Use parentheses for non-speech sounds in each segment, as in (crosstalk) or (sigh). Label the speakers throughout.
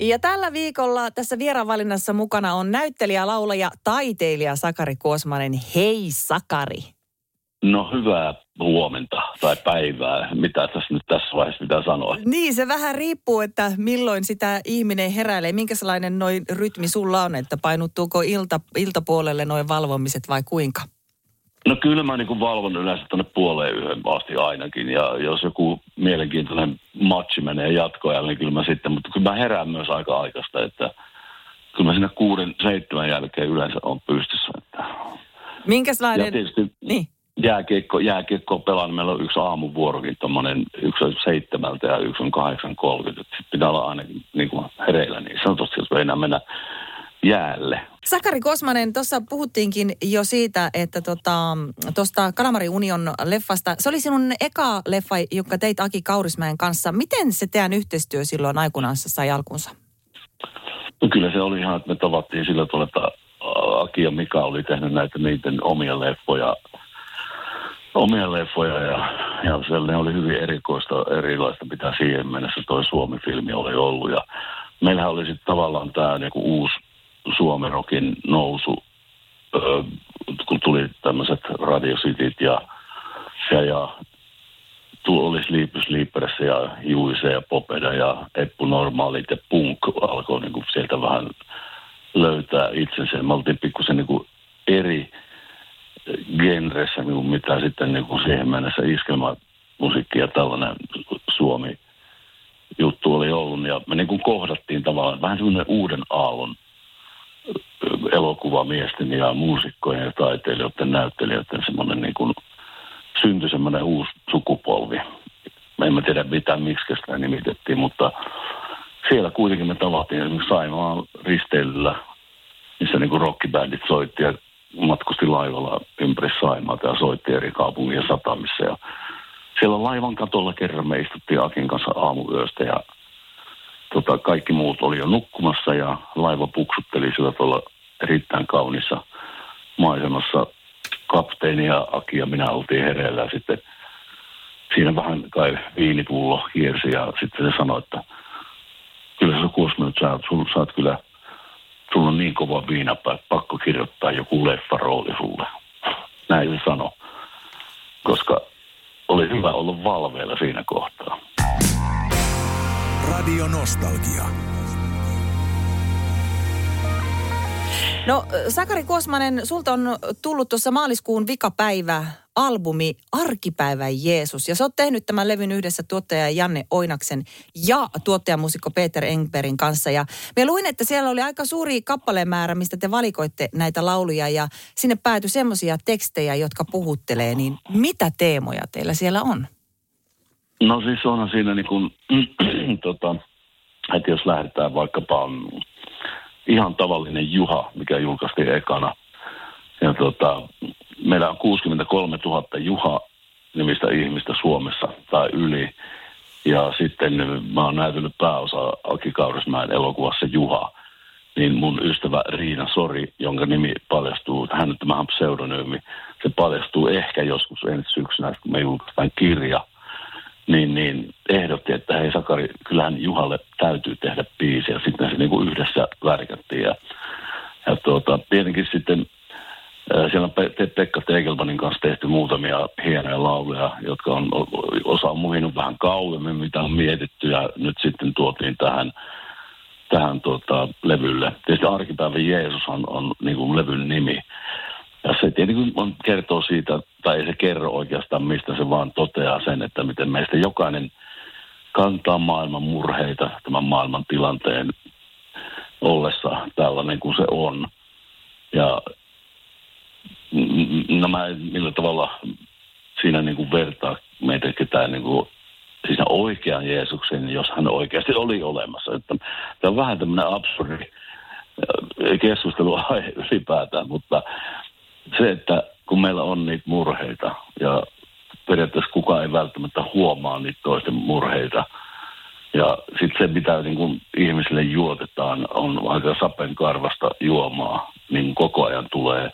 Speaker 1: Ja tällä viikolla tässä vieraanvalinnassa mukana on näyttelijä, laulaja, taiteilija Sakari Kuosmanen. Hei Sakari!
Speaker 2: No hyvää huomenta tai päivää. Mitä tässä nyt tässä vaiheessa pitää sanoa?
Speaker 1: Niin, se vähän riippuu, että milloin sitä ihminen heräilee. Minkälainen noin rytmi sulla on, että painuttuuko ilta, iltapuolelle noin valvomiset vai kuinka?
Speaker 2: No kyllä mä niin valvon yleensä tuonne puoleen yhden asti ainakin. Ja jos joku mielenkiintoinen matchi menee jatkoajalle, niin kyllä mä sitten, mutta kyllä mä herään myös aika aikaista, että kyllä mä siinä kuuden, seitsemän jälkeen yleensä on pystyssä. Että.
Speaker 1: Minkälainen?
Speaker 2: Ja tietysti
Speaker 1: niin.
Speaker 2: jääkiekko, jääkiekko pelaan, meillä on yksi aamuvuorokin, tommonen, yksi on seitsemältä ja yksi on kahdeksan kolmekymmentä. Pitää olla ainakin niin kuin hereillä niin sanotusti, jos ei enää mennä jäälle.
Speaker 1: Sakari Kosmanen, tuossa puhuttiinkin jo siitä, että tuosta tota, Kalamari Union leffasta, se oli sinun eka leffa, joka teit Aki Kaurismäen kanssa. Miten se teidän yhteistyö silloin aikoinaan sai alkunsa?
Speaker 2: No kyllä se oli ihan, että me tavattiin sillä tavalla, että Aki ja Mika oli tehnyt näitä niiden omia leffoja, omia leffoja ja, ja se oli hyvin erikoista, erilaista, mitä siihen mennessä toi Suomi-filmi oli ollut. Ja meillähän oli sitten tavallaan tämä niinku uusi Suomerokin nousu, kun tuli tämmöiset radiositit ja, ja, ja oli Sleepy Sleeperissä ja Juise ja Popeda ja Eppu Normaalit ja Punk alkoi niin kuin sieltä vähän löytää itsensä. Me oltiin pikkusen niin eri genressä, niin kuin mitä sitten niin kuin siihen mennessä iskelmämusiikki ja tällainen Suomi juttu oli ollut. Ja me niin kuin kohdattiin tavallaan vähän semmoinen uuden aallon elokuvamiesten ja muusikkojen ja taiteilijoiden, näyttelijöiden semmoinen niin kuin, syntyi semmoinen uusi sukupolvi. Me emme tiedä mitä, miksi sitä nimitettiin, mutta siellä kuitenkin me tavattiin esimerkiksi Saimaan risteilyllä, missä niin kuin rockibändit soitti ja matkusti laivalla ympäri Saimaata ja soitti eri kaupungin satamissa. Ja siellä laivan katolla kerran me istuttiin Akin kanssa aamuyöstä ja tota, kaikki muut oli jo nukkumassa ja laiva puksutteli sillä tuolla erittäin kaunissa maisemassa. Kapteeni ja Aki ja minä oltiin hereillä ja sitten siinä vähän kai viinipullo kiersi ja sitten se sanoi, että kyllä se Kuosmo, että sä, sul, sä kyllä, sulla on niin kova viinapää, pakko kirjoittaa joku leffarooli sulle. Näin se sanoi, koska oli hyvä olla valveilla siinä kohtaa.
Speaker 3: Radio Nostalgia.
Speaker 1: No Sakari Kuosmanen, sulta on tullut tuossa maaliskuun vikapäivä albumi Arkipäivän Jeesus. Ja sä oot tehnyt tämän levyn yhdessä tuottaja Janne Oinaksen ja tuottajamuusikko Peter Engbergin kanssa. Ja me luin, että siellä oli aika suuri kappalemäärä, mistä te valikoitte näitä lauluja ja sinne päätyi semmoisia tekstejä, jotka puhuttelee. Niin mitä teemoja teillä siellä on?
Speaker 2: No siis onhan siinä niin kuin, (clears throat) tota, että jos lähdetään vaikkapa ihan tavallinen Juha, mikä julkaistiin ekana. Ja tota, meillä on 63 000 Juha nimistä ihmistä Suomessa tai yli. Ja sitten mä oon näytellyt pääosa Aki Kaurismäen elokuvassa Juha. Niin mun ystävä Riina Sori, jonka nimi paljastuu, hän tämä on pseudonyymi, se paljastuu ehkä joskus ensi syksynä, kun me julkaistaan kirja – niin, niin ehdotti, että hei Sakari, kyllähän Juhalle täytyy tehdä biisi ja sitten se niin kuin yhdessä värkättiin ja, ja tuota, tietenkin sitten siellä on Pekka Tegelmanin kanssa tehty muutamia hienoja lauluja, jotka on, osa on muhinut vähän kauemmin, mitä on mietitty ja nyt sitten tuotiin tähän, tähän tuota, levylle. Tietysti Arkipäivän Jeesus on, on niin kuin levyn nimi. Ja se tietenkin kertoo siitä, tai ei se kerro oikeastaan mistä, se vaan toteaa sen, että miten meistä jokainen kantaa maailman murheita tämän maailman tilanteen ollessa tällainen kuin se on. Ja nämä no millä tavalla siinä niin kuin vertaa meitä ketään niin kuin siis oikean Jeesuksen, jos hän oikeasti oli olemassa. Että tämä on vähän tämmöinen absurdi äh, keskusteluaihe (laughs) ylipäätään, mutta se, että kun meillä on niitä murheita ja periaatteessa kukaan ei välttämättä huomaa niitä toisten murheita. Ja sitten se, mitä niin kun ihmisille juotetaan, on aika sapen karvasta juomaa, niin koko ajan tulee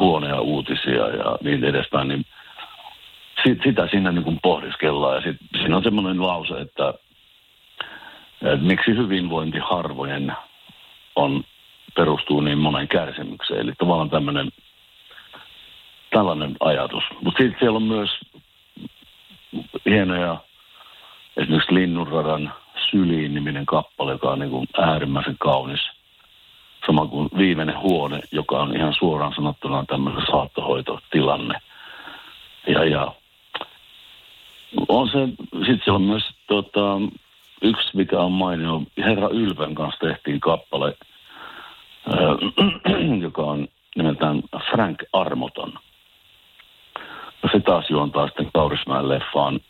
Speaker 2: huonoja uutisia ja niin edespäin. Niin sit, sitä siinä niin kuin pohdiskellaan. Ja sit, siinä on semmoinen lause, että, että miksi hyvinvointi harvojen on, perustuu niin monen kärsimykseen. Eli tavallaan tämmöinen tällainen ajatus. Mutta sitten siellä on myös hienoja, esimerkiksi Linnunradan Syliin-niminen kappale, joka on niin kuin äärimmäisen kaunis. Sama kuin viimeinen huone, joka on ihan suoraan sanottuna tämmöinen saattohoitotilanne. Ja, ja on se, sitten siellä on myös tota, yksi, mikä on mainio, Herra Ylpän kanssa tehtiin kappale, (clears throat) joka on nimeltään Frank Armoton. No se taas juontaa sitten Kaurismäen leffaan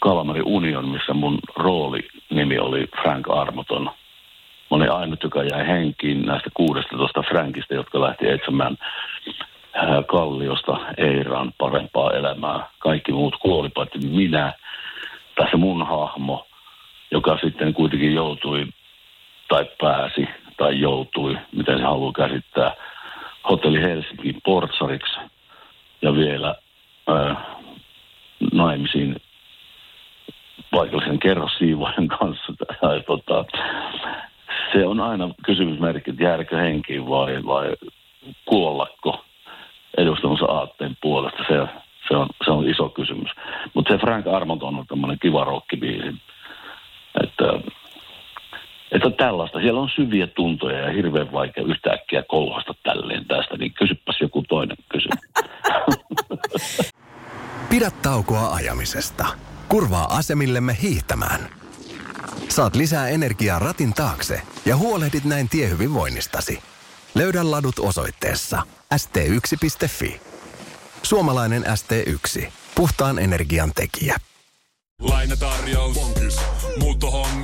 Speaker 2: Kalamari Union, missä mun rooli nimi oli Frank Armoton. Mä olin ainut, joka jäi henkiin näistä 16 Frankista, jotka lähti etsimään Kalliosta Eiraan parempaa elämää. Kaikki muut kuoli, paitsi minä, tässä mun hahmo, joka sitten kuitenkin joutui tai pääsi tai joutui, miten se haluaa käsittää, hotelli Helsingin portsariksi ja vielä ää, naimisiin paikallisen kerrossiivojen kanssa. (laughs) Ja, tota, se on aina kysymysmerkki, että jäädäkö henkiin vai, vai kuollako edustamassa aatteen puolesta. Se, se, on, se on iso kysymys. Mutta se Frank Armonton on tämmöinen kiva rockibiisi. Että, että tällaista. Siellä on syviä tuntoja ja hirveän vaikea yhtäkkiä kolhasta tälleen tästä. Niin kysypäs joku toinen kysymys. (laughs)
Speaker 3: Pidä taukoa ajamisesta. Kurvaa asemillemme hiihtämään. Saat lisää energiaa ratin taakse ja huolehdit näin tiehyvinvoinnistasi. Löydä ladut osoitteessa st1.fi. Suomalainen ST1. Puhtaan energian tekijä.
Speaker 4: Lainatarjous. Bonkis. Muuttohommi.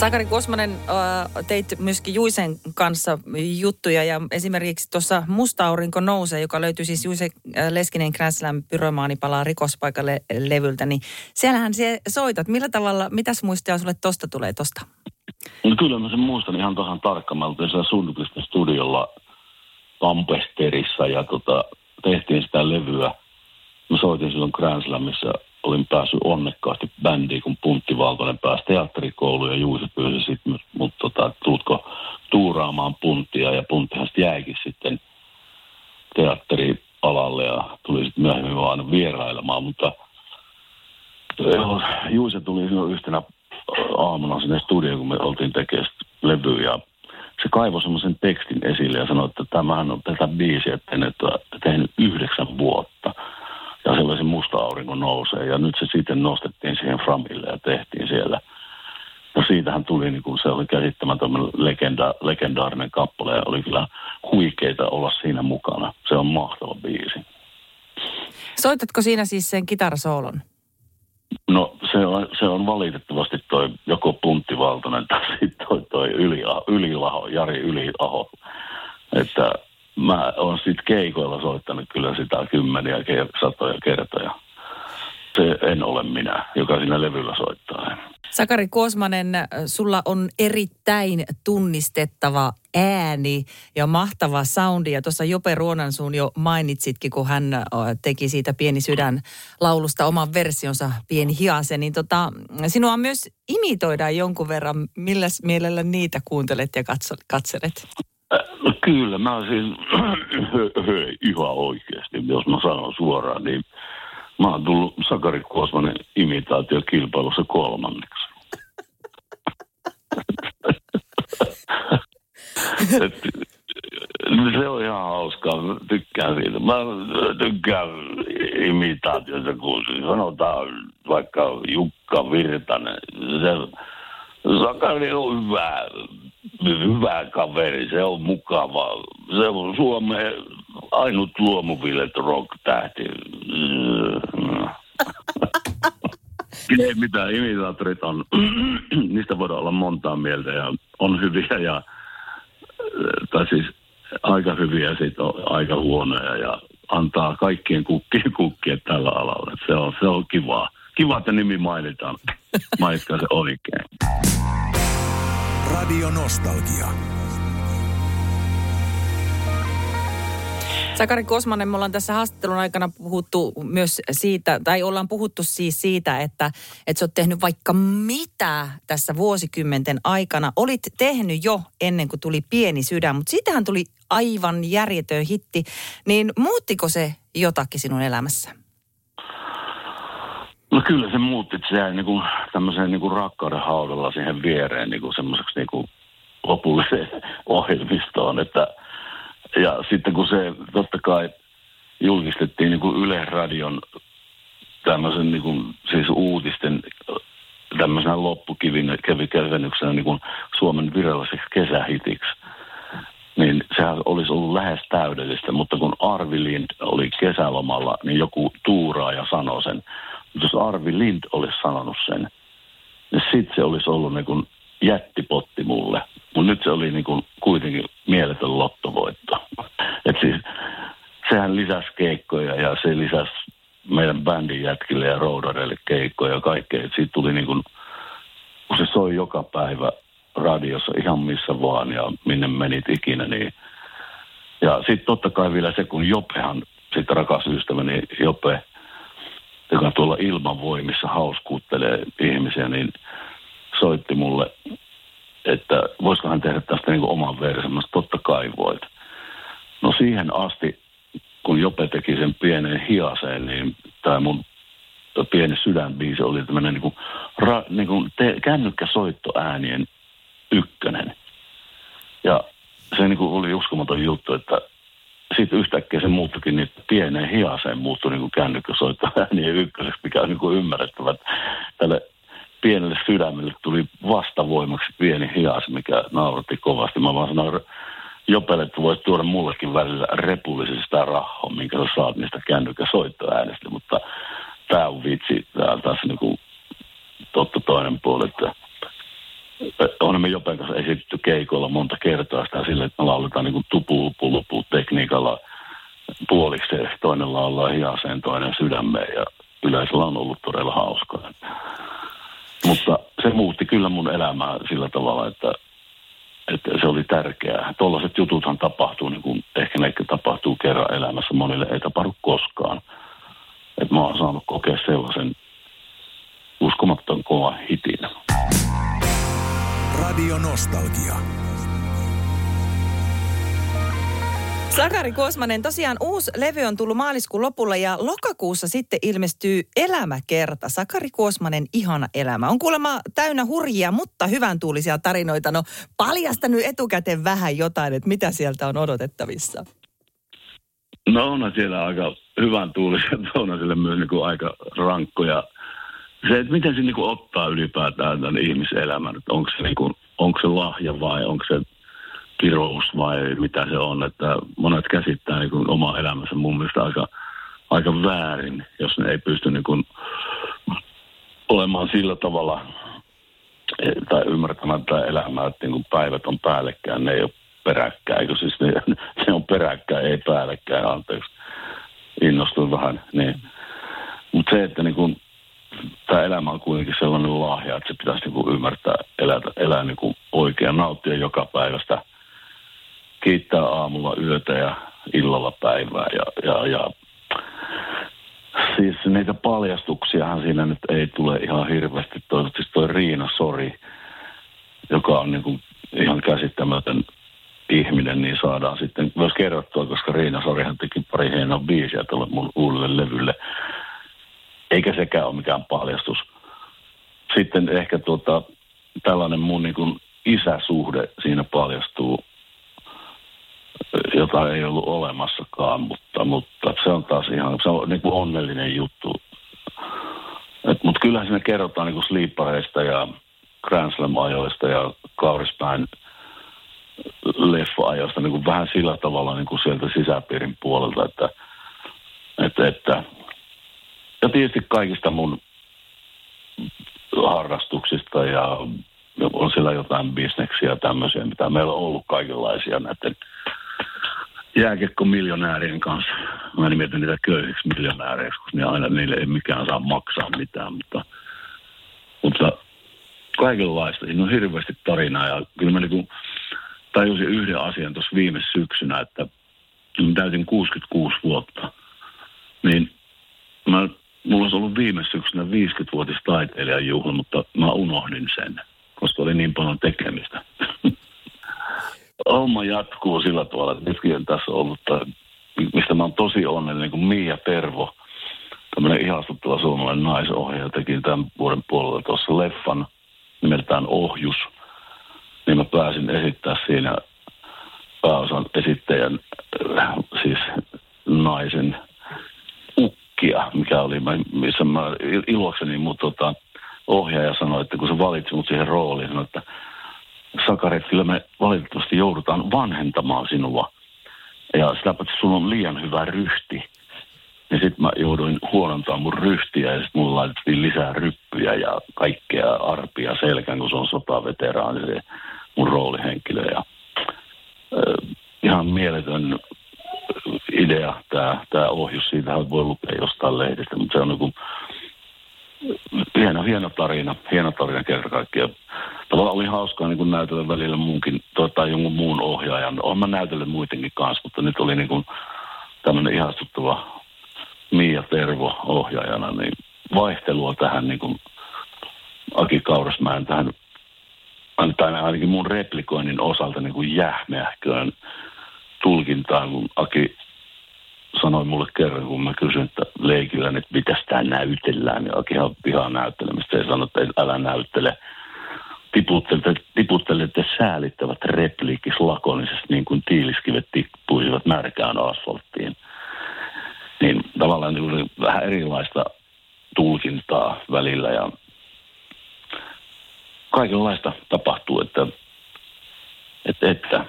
Speaker 1: Sakari Kosmanen, teit myöskin Juisen kanssa juttuja ja esimerkiksi tuossa Musta aurinko nousee, joka löytyy siis Juise Leskinen Gräslän pyromaani palaa rikospaikalle levyltä, niin siellähän se soitat. Millä tavalla, mitäs muistia sulle tosta tulee tosta?
Speaker 2: No kyllä mä sen muistan ihan tuohon tarkkaan. Mä oltiin siellä studiolla Kampesterissa ja tota, tehtiin sitä levyä. Mä soitin silloin Grand Slamissa olin päässyt onnekkaasti bändiin, kun Puntti Valtonen pääsi teatterikouluun ja Juuso pyysi sitten mut, tota, tuutko tuuraamaan Punttia ja Punttihan sitten jäikin sitten teatterialalle ja tuli sitten myöhemmin vaan vierailemaan, mutta Juuse tuli yhtenä aamuna sinne studioon, kun me oltiin tekemään levyä se kaivoi semmoisen tekstin esille ja sanoi, että tämähän on tätä biisiä tehnyt yhdeksän vuotta ja sellaisen musta aurinko nousee. Ja nyt se sitten nostettiin siihen Framille ja tehtiin siellä. No siitähän tuli, niin kuin se oli käsittämätön legenda, legendaarinen kappale ja oli kyllä huikeita olla siinä mukana. Se on mahtava biisi.
Speaker 1: Soitatko siinä siis sen kitarasoolon?
Speaker 2: No se on, se on valitettavasti toi joko Puntti Valtonen tai sitten (laughs) toi, toi Yli, Ylilaho, Jari Yliaho. Että mä oon sitten keikoilla soittanut kyllä sitä kymmeniä, satoja kertoja. Se en ole minä, joka siinä levyllä soittaa.
Speaker 1: Sakari Kuosmanen, sulla on erittäin tunnistettava ääni ja mahtava soundi. Ja tuossa Jope Ruonansuun jo mainitsitkin, kun hän teki siitä Pieni sydän laulusta oman versionsa Pieni hiase. Niin tota, sinua myös imitoidaan jonkun verran. Milläs mielellä niitä kuuntelet ja katselet?
Speaker 2: Äh, kyllä, mä siis (clears throat) ihan oikeasti, jos mä sanon suoraan, niin mä oon tullut Sakari Kuosmanen imitaatiokilpailussa kolmanneksi. (laughs) Et, niin se on ihan hauskaa. Mä tykkään siitä. Mä tykkään imitaatioita, kun sanotaan vaikka Jukka Virtanen. Se, Sakari on hyvä hyvä kaveri, se on mukava. Se on Suomen ainut luomuvillet rock-tähti. (laughs) Ei mitään, imitaattorit on, (clears throat) niistä voidaan olla montaa mieltä ja on hyviä ja, tai siis aika hyviä, sitten on aika huonoja ja antaa kaikkien kukkien kukkia tällä alalla. Se on, se on kivaa. Kiva, että nimi mainitaan. (laughs) Mainitkaa se oikein.
Speaker 3: Radio Nostalgia.
Speaker 1: Sakari Kosmanen, me ollaan tässä haastattelun aikana puhuttu myös siitä, tai ollaan puhuttu siis siitä, että, että sä oot tehnyt vaikka mitä tässä vuosikymmenten aikana. Olit tehnyt jo ennen kuin tuli Pieni sydän, mutta siitähän tuli aivan järjetön hitti. Niin muuttiko se jotakin sinun elämässä?
Speaker 2: No kyllä se muutti, että se jäi niin kuin tämmöiseen niin kuin rakkauden haudalla siihen viereen niin kuin semmoiseksi niin kuin lopulliseen (laughs) ohjelmistoon. Että, ja sitten kun se totta kai julkistettiin niin kuin Yle Radion tämmöisen niin kuin, siis uutisten tämmöisenä loppukivinä kävi kevennyksenä niin Suomen viralliseksi kesähitiksi, niin sehän olisi ollut lähes täydellistä, mutta kun Arvi Lind oli kesälomalla, niin joku tuuraa ja sanoi sen, jos Arvi Lind olisi sanonut sen, niin sitten se olisi ollut niin kuin jättipotti mulle. Mutta nyt se oli niin kuin kuitenkin mieletön lottovoitto. Et siis, sehän lisäsi keikkoja ja se lisäsi meidän bändin jätkille ja roudareille keikkoja ja kaikkea. Et siitä tuli niin kuin, kun se soi joka päivä radiossa ihan missä vaan ja minne menit ikinä, niin ja sitten totta kai vielä se, kun Jopehan, sitten rakas ystäväni Jope, joka tuolla ilmanvoimissa hauskuuttelee ihmisiä, niin soitti mulle, että voisikohan tehdä tästä niin oman version. totta kai voit. No siihen asti, kun Jope teki sen pienen hiaseen, niin tämä mun pieni sydänbiisi oli tämmöinen niin kuin, ra, niin kuin te, kännykkäsoittoäänien ykkönen. Ja se niin kuin oli uskomaton juttu, että sitten yhtäkkiä se muuttukin niin pieneen hiaseen muuttui niin kännykkäsoitto (laughs) äänien ykköseksi, mikä on niin kuin ymmärrettävä. Tälle pienelle sydämelle tuli vastavoimaksi pieni hias, mikä nauratti kovasti. Mä vaan sanoin Jopelle, että voisi tuoda mullekin välillä repullisesta rahaa, minkä sä saat niistä kännykkäsoittoäänestä, mutta tämä on vitsi, tämä on taas niin kuin totta toinen puoli, että on me Jopen kanssa esitetty keikoilla monta kertaa sitä sille, että me lauletaan niin tupu, lupu, tekniikalla puoliksi. Toinen laulaa hiaseen, toinen sydämeen ja yleisöllä on ollut todella hauskaa. Mutta se muutti kyllä mun elämää sillä tavalla, että, että se oli tärkeää. Tuollaiset jututhan tapahtuu, niin kuin ehkä ne tapahtuu kerran elämässä. Monille ei tapahdu koskaan. Että mä oon saanut kokea sellaisen uskomattoman kova hitin.
Speaker 3: Radio Nostalgia.
Speaker 1: Sakari Kuosmanen, tosiaan uusi levy on tullut maaliskuun lopulla ja lokakuussa sitten ilmestyy Elämäkerta. Sakari Kuosmanen, ihana elämä. On kuulemma täynnä hurjia, mutta hyvän tuulisia tarinoita. No paljasta nyt etukäteen vähän jotain, että mitä sieltä on odotettavissa.
Speaker 2: No on siellä aika hyvän tuulisia, (laughs) on siellä myös niin kuin aika rankkoja se, että miten se niin ottaa ylipäätään tämän ihmiselämän, että onko se, niin kuin, onko se lahja vai onko se kirous vai mitä se on, että monet käsittää niin kuin oma elämänsä mun mielestä aika, aika väärin, jos ne ei pysty niin kuin olemaan sillä tavalla tai ymmärtämään tätä elämää, että niin kuin päivät on päällekkäin, ne ei ole peräkkäin, eikö siis ne, (laughs) ne on peräkkäin, ei päällekkäin, anteeksi, innostuin vähän, niin. Mutta se, että niin kuin tämä elämä on kuitenkin sellainen lahja, että se pitäisi niin kuin ymmärtää elää, elää niin kuin oikein, nauttia joka päivästä, kiittää aamulla yötä ja illalla päivää ja, ja, ja siis niitä paljastuksiahan siinä nyt ei tule ihan hirveästi. Toivottavasti toi Riina Sori, joka on niin kuin ihan käsittämätön ihminen, niin saadaan sitten myös kerrottua, koska Riina Sorihan teki pari hienoa biisiä tuolle mun uudelle levylle eikä sekään ole mikään paljastus. Sitten ehkä tuota, tällainen mun niin kuin isäsuhde siinä paljastuu jota ei ollut olemassakaan, mutta, mutta se on taas ihan se on niin kuin onnellinen juttu. Mutta kyllähän siinä kerrotaan niin kuin sleepareista ja Grand Slam-ajoista ja Kaurispäin leffa-ajoista niin kuin vähän sillä tavalla niin kuin sieltä sisäpiirin puolelta, että, että, että ja tietysti kaikista mun harrastuksista ja on siellä jotain bisneksiä tämmöisiä, mitä meillä on ollut kaikenlaisia näiden jääkekko-miljonäärien kanssa. Mä en mietin niitä köyhiksi miljonääreiksi, koska aina niille ei mikään saa maksaa mitään, mutta, mutta kaikenlaista. Siinä on hirveästi tarinaa ja kyllä mä niin tajusin yhden asian tuossa viime syksynä, että kun täytin 66 vuotta, niin mä, mulla olisi ollut viime syksynä 50-vuotis taiteilijan juhla, mutta mä unohdin sen, koska oli niin paljon tekemistä. (laughs) Homma jatkuu sillä tavalla, että nytkin tässä ollut, mistä mä oon tosi onnellinen, niin kuin Mia Tervo, tämmöinen ihastuttava suomalainen naisohjaaja, teki tämän vuoden puolella tuossa leffan nimeltään Ohjus – niin mä pääsin esittää siinä pääosan esittäjän, äh, siis naisen ukkia, mikä oli, missä mä ilokseni mut tota, ohjaaja sanoi, että kun se valitsi mut siihen rooliin, sanoi, että Sakaret, kyllä me valitettavasti joudutaan vanhentamaan sinua. Ja sitä paitsi sulla on liian hyvä ryhti. Niin sitten mä jouduin huonontamaan mun ryhtiä ja sitten mulla laitettiin lisää ryppyjä ja kaikkea arpia selkään, kun se on sotaveteraani se mun roolihenkilö. Ja, äh, ihan mieletön idea tämä, tämä ohjus. Siitä voi lukea jostain lehdestä, mutta se on niin hieno, hieno tarina, hieno tarina kerta kaikkiaan. Tavallaan oli hauskaa niin näytellä välillä muunkin, tai jonkun muun ohjaajan. Olen mä näytellyt muidenkin kanssa, mutta nyt oli niin kuin tämmöinen ihastuttava Mia Tervo ohjaajana, niin vaihtelua tähän niin kuin Aki Kaurasmäen tähän tai ainakin mun replikoinnin osalta niin kuin jähmeähköön tulkintaan, kun Aki sanoi mulle kerran, kun mä kysyin, että leikillä, että mitä sitä näytellään, niin Aki ihan pihaa näyttelemistä ja sanoi, että älä näyttele. Tiputtelette, tiputtelette säälittävät repliikis lakonisesti, niin kuin tiiliskivet tippuisivat märkään asfalttiin. Niin tavallaan niin vähän erilaista tulkintaa välillä ja kaikenlaista tapahtuu, että, että, että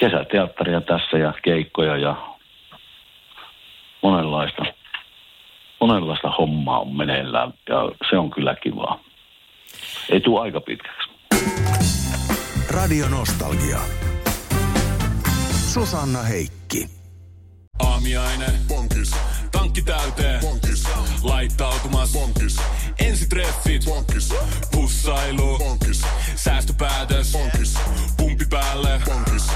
Speaker 2: kesäteatteria tässä ja keikkoja ja monenlaista, monenlaista hommaa on meneillään ja se on kyllä kivaa. Ei tule aika pitkäksi.
Speaker 3: Radio Nostalgia. Susanna Heikki.
Speaker 4: Aamiainen. Bonkis. Tankki täyteen. Bonkis. Laittautumas. Bonkis. Ensitreffit. Bonkis. Pussailu. Bonkis. Säästöpäätös. Bonkis. Pumpi päälle. Bonkis.